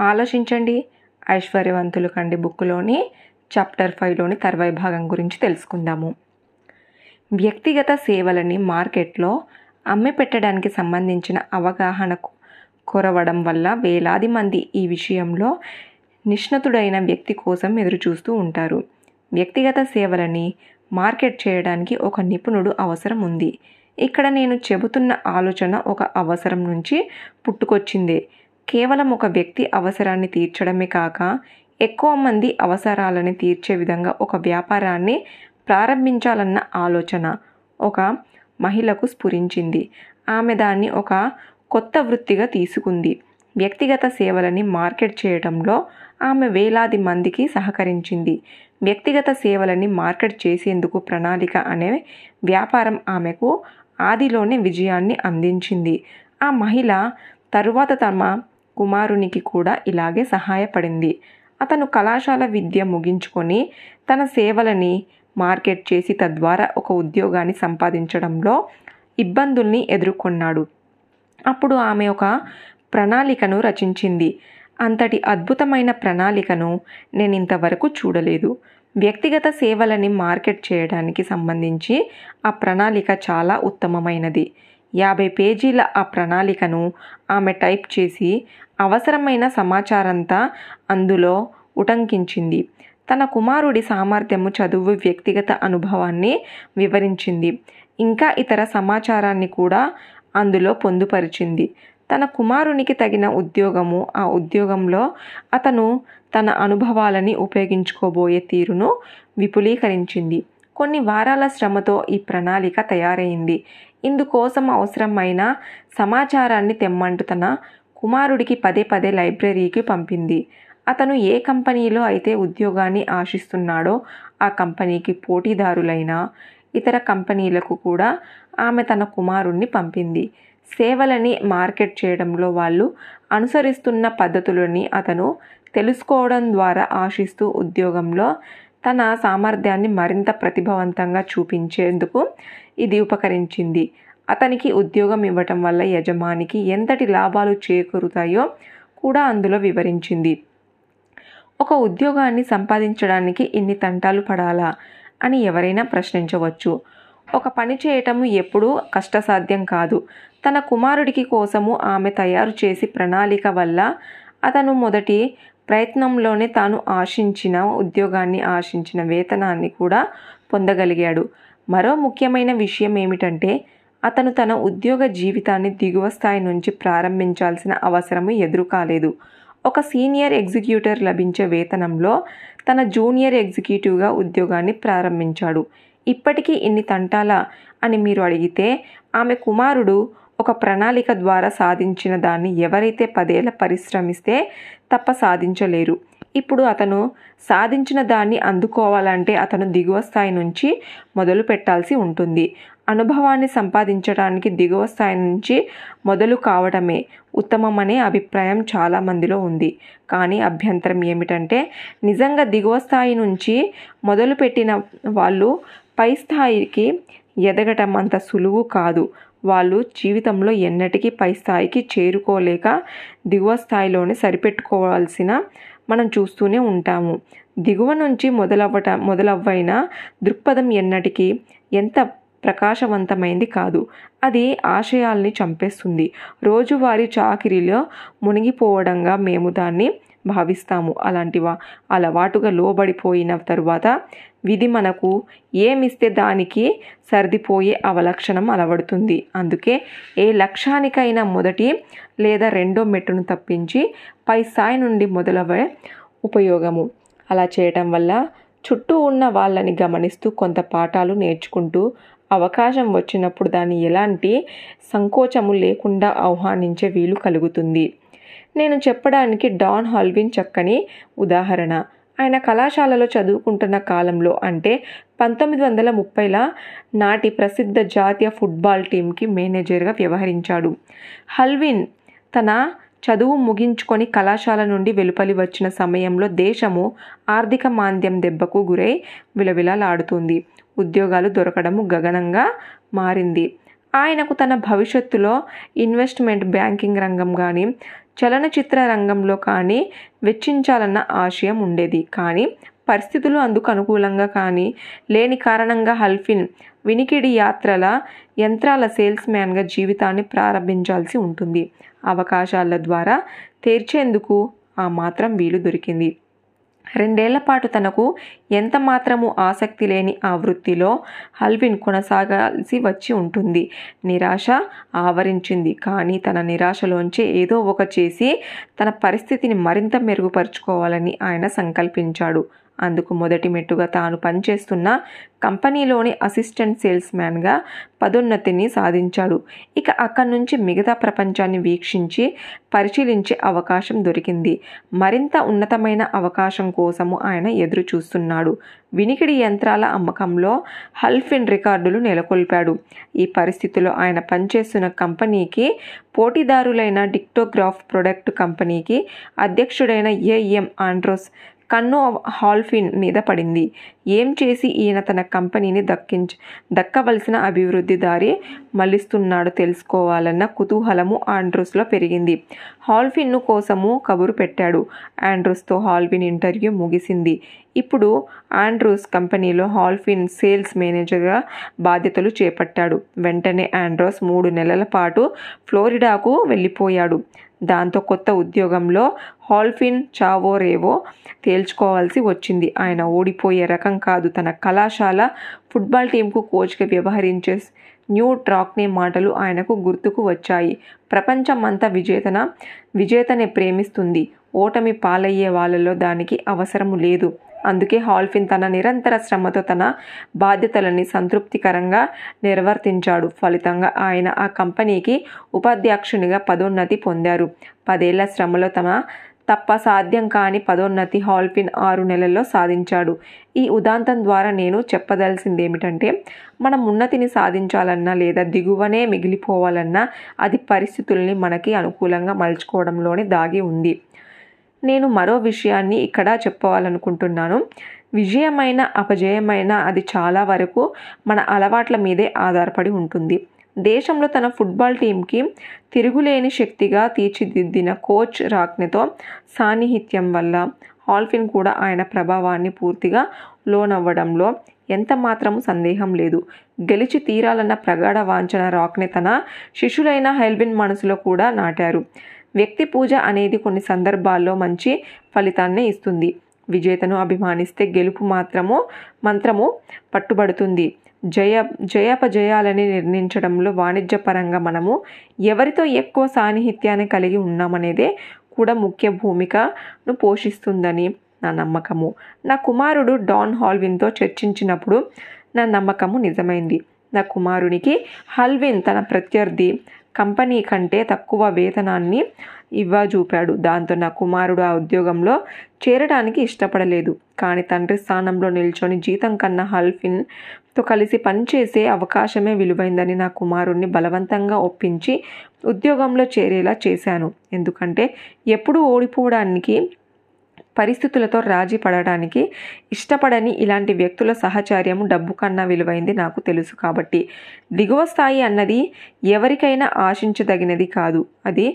ఆలోచించండి. ఐశ్వర్యవంతులు కండి బుక్లోని చాప్టర్ ఫైవ్లోని తర్వాయి భాగం గురించి తెలుసుకుందాము. వ్యక్తిగత సేవలని మార్కెట్లో అమ్మి పెట్టడానికి సంబంధించిన అవగాహనకు కొరవడం వల్ల వేలాది మంది ఈ విషయంలో నిష్ణతుడైన వ్యక్తి కోసం ఎదురుచూస్తూ ఉంటారు. వ్యక్తిగత సేవలని మార్కెట్ చేయడానికి ఒక నిపుణుడు అవసరం ఉంది. ఇక్కడ నేను చెబుతున్న ఆలోచన ఒక అవసరం నుంచి పుట్టుకొచ్చిందే. కేవలం ఒక వ్యక్తి అవసరాన్ని తీర్చడమే కాక ఎక్కువ మంది అవసరాలని తీర్చే విధంగా ఒక వ్యాపారాన్ని ప్రారంభించాలన్న ఆలోచన ఒక మహిళకు స్ఫురించింది. ఆమె దాన్ని ఒక కొత్త వృత్తిగా తీసుకుంది. వ్యక్తిగత సేవలని మార్కెట్ చేయడంలో ఆమె వేలాది మందికి సహకరించింది. వ్యక్తిగత సేవలని మార్కెట్ చేసేందుకు ప్రణాళిక అనే వ్యాపారం ఆమెకు ఆదిలోనే విజయాన్ని అందించింది. ఆ మహిళ తరువాత తమ కుమారునికి కూడా ఇలాగే సహాయపడింది. అతను కళాశాల విద్య ముగించుకొని తన సేవలని మార్కెట్ చేసి తద్వారా ఒక ఉద్యోగాన్ని సంపాదించడంలో ఇబ్బందుల్ని ఎదుర్కొన్నాడు. అప్పుడు ఆమె ఒక ప్రణాళికను రచించింది. అంతటి అద్భుతమైన ప్రణాళికను నేను ఇంతవరకు చూడలేదు. వ్యక్తిగత సేవలని మార్కెట్ చేయడానికి సంబంధించి ఆ ప్రణాళిక చాలా ఉత్తమమైనది. యాభై పేజీల ఆ ప్రణాళికను ఆమె టైప్ చేసి అవసరమైన సమాచారంతా అందులో ఉటంకించింది. తన కుమారుడి సామర్థ్యము చదువు వ్యక్తిగత అనుభవాన్ని వివరించింది. ఇంకా ఇతర సమాచారాన్ని కూడా అందులో పొందుపరిచింది. తన కుమారునికి తగిన ఉద్యోగము ఆ ఉద్యోగంలో అతను తన అనుభవాలని ఉపయోగించుకోబోయే తీరును విపులీకరించింది. కొన్ని వారాల శ్రమతో ఈ ప్రణాళిక తయారైంది. ఇందుకోసం అవసరమైన సమాచారాన్ని తెమ్మంటూ తన కుమారుడికి పదే పదే లైబ్రరీకి పంపింది. అతను ఏ కంపెనీలో అయితే ఉద్యోగాన్ని ఆశిస్తున్నాడో ఆ కంపెనీకి పోటీదారులైన ఇతర కంపెనీలకు కూడా ఆమె తన కుమారుణ్ణి పంపింది. సేవలని మార్కెట్ చేయడంలో వాళ్ళు అనుసరిస్తున్న పద్ధతులని అతను తెలుసుకోవడం ద్వారా ఆశిస్తూ ఉద్యోగంలో తన సామర్థ్యాన్ని మరింత ప్రతిభావంతంగా చూపించేందుకు ఇది ఉపకరించింది. అతనికి ఉద్యోగం ఇవ్వటం వల్ల యజమానికి ఎంతటి లాభాలు చేకూరుతాయో కూడా అందులో వివరించింది. ఒక ఉద్యోగాన్ని సంపాదించడానికి ఇన్ని తంటాలు పడాలా అని ఎవరైనా ప్రశ్నించవచ్చు. ఒక పని చేయటము ఎప్పుడూ కష్టసాధ్యం కాదు. తన కుమారుడికి కోసము ఆమె తయారు చేసి ప్రణాళిక వల్ల అతను మొదటి ప్రయత్నంలోనే తాను ఆశించిన ఉద్యోగాన్ని ఆశించిన వేతనాన్ని కూడా పొందగలిగాడు. మరో ముఖ్యమైన విషయం ఏమిటంటే అతను తన ఉద్యోగ జీవితాన్ని దిగువ స్థాయి నుంచి ప్రారంభించాల్సిన అవసరము ఎదురు కాలేదు ఒక సీనియర్ ఎగ్జిక్యూటర్ లభించే వేతనంలో తన జూనియర్ ఎగ్జిక్యూటివ్గా ఉద్యోగాన్ని ప్రారంభించాడు. ఇప్పటికీ ఇన్ని తంటాల అని మీరు అడిగితే ఆమె కుమారుడు ఒక ప్రణాళిక ద్వారా సాధించిన దాన్ని ఎవరైతే పదేళ్ళ పరిశ్రమిస్తే తప్ప సాధించలేరు. ఇప్పుడు అతను సాధించిన దాన్ని అందుకోవాలంటే అతను దిగువ స్థాయి నుంచి మొదలు పెట్టాల్సి ఉంటుంది. అనుభవాన్ని సంపాదించడానికి దిగువ స్థాయి నుంచి మొదలు కావడమే ఉత్తమమనే అభిప్రాయం చాలామందిలో ఉంది. కానీ అభ్యంతరం ఏమిటంటే నిజంగా దిగువ స్థాయి నుంచి మొదలుపెట్టిన వాళ్ళు పై స్థాయికి ఎదగటం అంత సులువు కాదు. వాళ్ళు జీవితంలో ఎన్నటికీ పై స్థాయికి చేరుకోలేక దిగువ స్థాయిలోనే సరిపెట్టుకోవాల్సిన మనం చూస్తూనే ఉంటాము. దిగువ నుంచి మొదలవ్వట మొదలవ్వైన దృక్పథం ఎన్నటికీ ఎంత ప్రకాశవంతమైంది కాదు. అది ఆశయాల్ని చంపేస్తుంది. రోజువారీ చాకిరిలో మునిగిపోవడంగా మేము దాన్ని భావిస్తాము. అలాంటివా? అలవాటుగా లోబడిపోయిన తరువాత విధి మనకు ఏమిస్తే దానికి సర్దిపోయే అవలక్షణం అలవడుతుంది. అందుకే ఏ లక్ష్యానికైనా మొదటి లేదా రెండో మెట్టును తప్పించి పై స్థాయి నుండి మొదలవే ఉపయోగము. అలా చేయటం వల్ల చుట్టూ ఉన్న వాళ్ళని గమనిస్తూ కొంత పాఠాలు నేర్చుకుంటూ అవకాశం వచ్చినప్పుడు దాన్ని ఎలాంటి సంకోచము లేకుండా ఆహ్వానించే వీలు కలుగుతుంది. నేను చెప్పడానికి డాన్ హాల్విన్ చక్కని ఉదాహరణ. ఆయన కళాశాలలో చదువుకుంటున్న కాలంలో అంటే పంతొమ్మిది వందల ముప్పైల నాటి ప్రసిద్ధ జాతీయ ఫుట్బాల్ టీంకి మేనేజర్గా వ్యవహరించాడు. హల్విన్ తన చదువు ముగించుకొని కళాశాల నుండి వెలుపలి వచ్చిన సమయంలో దేశము ఆర్థిక మాంద్యం దెబ్బకు గురై విలవిలలాడుతుంది. ఉద్యోగాలు దొరకడము గగనంగా మారింది. ఆయనకు తన భవిష్యత్తులో ఇన్వెస్ట్మెంట్ బ్యాంకింగ్ రంగం కానీ చలనచిత్ర రంగంలో కానీ వెచ్చించాలన్న ఆశయం ఉండేది. కానీ పరిస్థితులు అందుకు అనుకూలంగా కానీ లేని కారణంగా హల్ఫిన్ వినికిడి యాత్రల యంత్రాల సేల్స్ మ్యాన్గా జీవితాన్ని ప్రారంభించాల్సి ఉంటుంది. అవకాశాల ద్వారా తీర్చేందుకు ఆ మాత్రం వీలు దొరికింది. రెండేళ్ళ పాటు తనకు ఎంత మాత్రము ఆసక్తి లేని ఆ వృత్తిలో హల్విన్ కొనసాగాల్సి వచ్చి ఉంటుంది. నిరాశ ఆవరించింది. కానీ తన నిరాశలోంచి ఏదో ఒక చేసి తన పరిస్థితిని మరింత మెరుగుపరుచుకోవాలని ఆయన సంకల్పించాడు. అందుకు మొదటి మెట్టుగా తాను పనిచేస్తున్న కంపెనీలోని అసిస్టెంట్ సేల్స్ మ్యాన్గా పదోన్నతిని సాధించాడు. ఇక అక్కడి నుంచి మిగతా ప్రపంచాన్ని వీక్షించి పరిశీలించే అవకాశం దొరికింది. మరింత ఉన్నతమైన అవకాశం కోసము ఆయన ఎదురు చూస్తున్నాడు వినికిడి యంత్రాల అమ్మకంలో హల్ఫిన్ రికార్డులు నెలకొల్పాడు. ఈ పరిస్థితిలో ఆయన పనిచేస్తున్న కంపెనీకి పోటీదారులైన డిక్టోగ్రాఫ్ ప్రొడక్ట్ కంపెనీకి అధ్యక్షుడైన ఏఎం ఆండ్రోస్ కన్ను హాల్ఫిన్ మీద పడింది. ఏం చేసి ఈయన తన కంపెనీని దక్కించ దక్కవలసిన అభివృద్ధి దారి మళ్ళిస్తున్నాడో తెలుసుకోవాలన్న కుతూహలము ఆండ్రూస్లో పెరిగింది. హాల్ఫిన్ను కోసము కబురు పెట్టాడు. ఆండ్రూస్తో హాల్ఫిన్ ఇంటర్వ్యూ ముగిసింది. ఇప్పుడు ఆండ్రూస్ కంపెనీలో హాల్ఫిన్ సేల్స్ మేనేజర్గా బాధ్యతలు చేపట్టాడు. వెంటనే ఆండ్రోస్ మూడు నెలల పాటు ఫ్లోరిడాకు వెళ్ళిపోయాడు. దాంతో కొత్త ఉద్యోగంలో హాల్ఫిన్ చావో రేవో తేల్చుకోవాల్సి వచ్చింది. ఆయన ఓడిపోయే రకం కాదు. తన కళాశాల ఫుట్బాల్ టీంకు కోచ్గా వ్యవహరించే న్యూ ట్రాక్నే మాటలు ఆయనకు గుర్తుకు వచ్చాయి. ప్రపంచం అంతా విజేతన విజేతనే ప్రేమిస్తుంది. ఓటమి పాలయ్యే వాళ్ళలో దానికి అవసరము లేదు. అందుకే హాల్ఫిన్ తన నిరంతర శ్రమతో తన బాధ్యతలని సంతృప్తికరంగా నిర్వర్తించాడు. ఫలితంగా ఆయన ఆ కంపెనీకి ఉపాధ్యక్షునిగా పదోన్నతి పొందారు. పదేళ్ళ శ్రమలో తమ తప్ప సాధ్యం కాని పదోన్నతి హాల్ఫిన్ ఆరు నెలల్లో సాధించాడు. ఈ ఉదాంతం ద్వారా నేను చెప్పదలసింది ఏమిటంటే మనం ఉన్నతిని సాధించాలన్నా లేదా దిగువనే మిగిలిపోవాలన్నా అది పరిస్థితుల్ని మనకి అనుకూలంగా మలుచుకోవడంలోనే దాగి ఉంది. నేను మరో విషయాన్ని ఇక్కడ చెప్పుకోవాలనుకుంటున్నాను. విజయమైన అపజయమైన అది చాలా వరకు మన అలవాట్ల మీదే ఆధారపడి ఉంటుంది. దేశంలో తన ఫుట్బాల్ టీంకి తిరుగులేని శక్తిగా తీర్చిదిద్దిన కోచ్ రాక్నెతో సాన్నిహిత్యం వల్ల హాల్ఫిన్ కూడా ఆయన ప్రభావాన్ని పూర్తిగా లోనవ్వడంలో ఎంత మాత్రము సందేహం లేదు. గెలిచి తీరాలన్న ప్రగాఢ వాంఛన రాక్నే తన శిష్యులైన హెల్విన్ మనసులో కూడా నాటారు. వ్యక్తి పూజ అనేది కొన్ని సందర్భాల్లో మంచి ఫలితాన్ని ఇస్తుంది. విజేతను అభిమానిస్తే గెలుపు మాత్రము మంత్రము పట్టుబడుతుంది. జయ జయాపజయాలని నిర్ణయించడంలో వాణిజ్యపరంగా మనము ఎవరితో ఎక్కువ సాన్నిహిత్యాన్ని కలిగి ఉన్నామనేదే కూడా ముఖ్య భూమికను పోషిస్తుందని నా నమ్మకము. నా కుమారుడు డాన్ హాల్విన్తో చర్చించినప్పుడు నా నమ్మకము నిజమైంది. నా కుమారునికి హల్విన్ తన ప్రత్యర్థి కంపెనీ కంటే తక్కువ వేతనాన్ని ఇవ్వజూపాడు దాంతో నా కుమారుడు ఆ ఉద్యోగంలో చేరడానికి ఇష్టపడలేదు. కానీ తండ్రి స్థానంలో నిల్చొని జీతం కన్నా హల్ఫిన్తో కలిసి పనిచేసే అవకాశమే విలువైందని నా కుమారుణ్ణి బలవంతంగా ఒప్పించి ఉద్యోగంలో చేరేలా చేశాను. ఎందుకంటే ఎప్పుడూ ఓడిపోవడానికి పరిస్థితులతో రాజీ పడడానికి ఇష్టపడని ఇలాంటి వ్యక్తుల సహచర్యము డబ్బు కన్నా విలువైంది నాకు తెలుసు కాబట్టి. దిగువ స్థాయి అన్నది ఎవరికైనా ఆశించదగినది కాదు. అది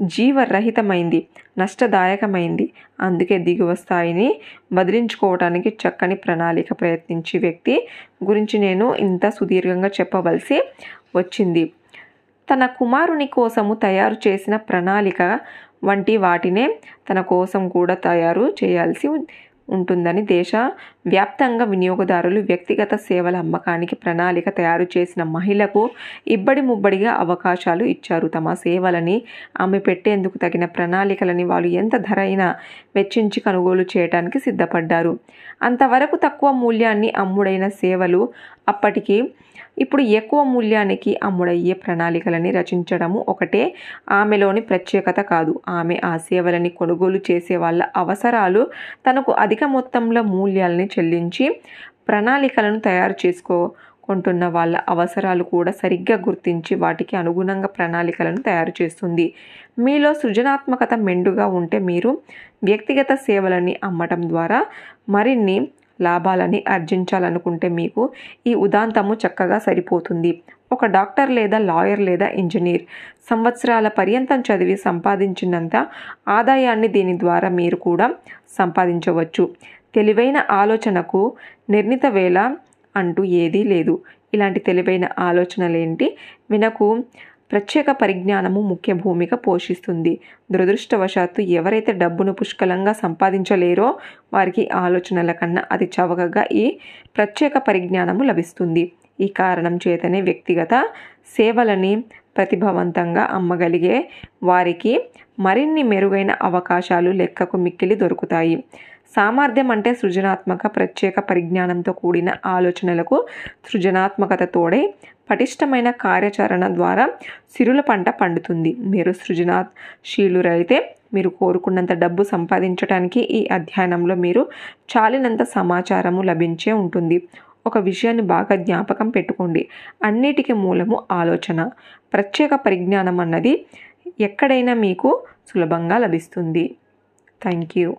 జీవరహితమైంది నష్టదాయకమైంది. అందుకే దిగువ స్థాయిని వదిలించుకోవడానికి చక్కని ప్రణాళిక ప్రయత్నించే వ్యక్తి గురించి నేను ఇంత సుదీర్ఘంగా చెప్పవలసి వచ్చింది. తన కుమారుని కోసము తయారు చేసిన ప్రణాళిక వంటి వాటినే తన కోసం కూడా తయారు చేయాల్సి ఉంటుందని దేశ వ్యాప్తంగా వినియోగదారులు వ్యక్తిగత సేవల అమ్మకానికి ప్రణాళిక తయారు చేసిన మహిళకు ఇబ్బడి ముబ్బడిగా అవకాశాలు ఇచ్చారు. తమ సేవలని ఆమె పెట్టేందుకు తగిన ప్రణాళికలని వాళ్ళు ఎంత ధరైనా వెచ్చించి కొనుగోలు చేయడానికి సిద్ధపడ్డారు. అంతవరకు తక్కువ మూల్యాన్ని అమ్ముడైన సేవలు అప్పటికి ఇప్పుడు ఎక్కువ మూల్యానికి అమ్ముడయ్యే ప్రణాళికలని రచించడము ఒకటే. ఆమెలోని ప్రత్యేకత కాదు. ఆమె ఆ సేవలని కొనుగోలు చేసే వాళ్ళ అవసరాలు తనకు అధిక మొత్తంలో మూల్యాలని చెల్లించి ప్రణాళికలను తయారు చేసుకో కొంటున్న వాళ్ళ అవసరాలు కూడా సరిగ్గా గుర్తించి వాటికి అనుగుణంగా ప్రణాళికలను తయారు చేస్తుంది. మీలో సృజనాత్మకత మెండుగా ఉంటే మీరు వ్యక్తిగత సేవలని అమ్మటం ద్వారా మరిన్ని లాభాలని ఆర్జించాలనుకుంటే మీకు ఈ ఉదాంతము చక్కగా సరిపోతుంది. ఒక డాక్టర్ లేదా లాయర్ లేదా ఇంజనీర్ సంవత్సరాల పర్యంతం చదివి సంపాదించినంత ఆదాయాన్ని దీని ద్వారా మీరు కూడా సంపాదించవచ్చు. తెలివైన ఆలోచనకు నిర్ణీత వేళ అంటూ ఏదీ లేదు. ఇలాంటి తెలివైన ఆలోచనలేంటి? వినకు ప్రత్యేక పరిజ్ఞానము ముఖ్య భూమిక పోషిస్తుంది. దురదృష్టవశాత్తు ఎవరైతే డబ్బును పుష్కలంగా సంపాదించలేరో వారికి ఆలోచనల కన్నా అతి చవకగా ఈ ప్రత్యేక పరిజ్ఞానము లభిస్తుంది. ఈ కారణం చేతనే వ్యక్తిగత సేవలని ప్రతిభావంతంగా అమ్మగలిగే వారికి మరిన్ని మెరుగైన అవకాశాలు లెక్కకు మిక్కిలి దొరుకుతాయి. సామర్థ్యం అంటే సృజనాత్మక ప్రత్యేక పరిజ్ఞానంతో కూడిన ఆలోచనలకు సృజనాత్మకతతోడై పటిష్టమైన కార్యాచరణ ద్వారా సిరుల పంట పండుతుంది. మీరు సృజనాశీలురైతే మీరు కోరుకున్నంత డబ్బు సంపాదించడానికి ఈ అధ్యయనంలో మీరు చాలినంత సమాచారము లభించే ఉంటుంది. ఒక విషయాన్ని బాగా జ్ఞాపకం పెట్టుకోండి. అన్నిటికీ మూలము ఆలోచన. ప్రత్యేక పరిజ్ఞానం అన్నది ఎక్కడైనా మీకు సులభంగా లభిస్తుంది. Thank you.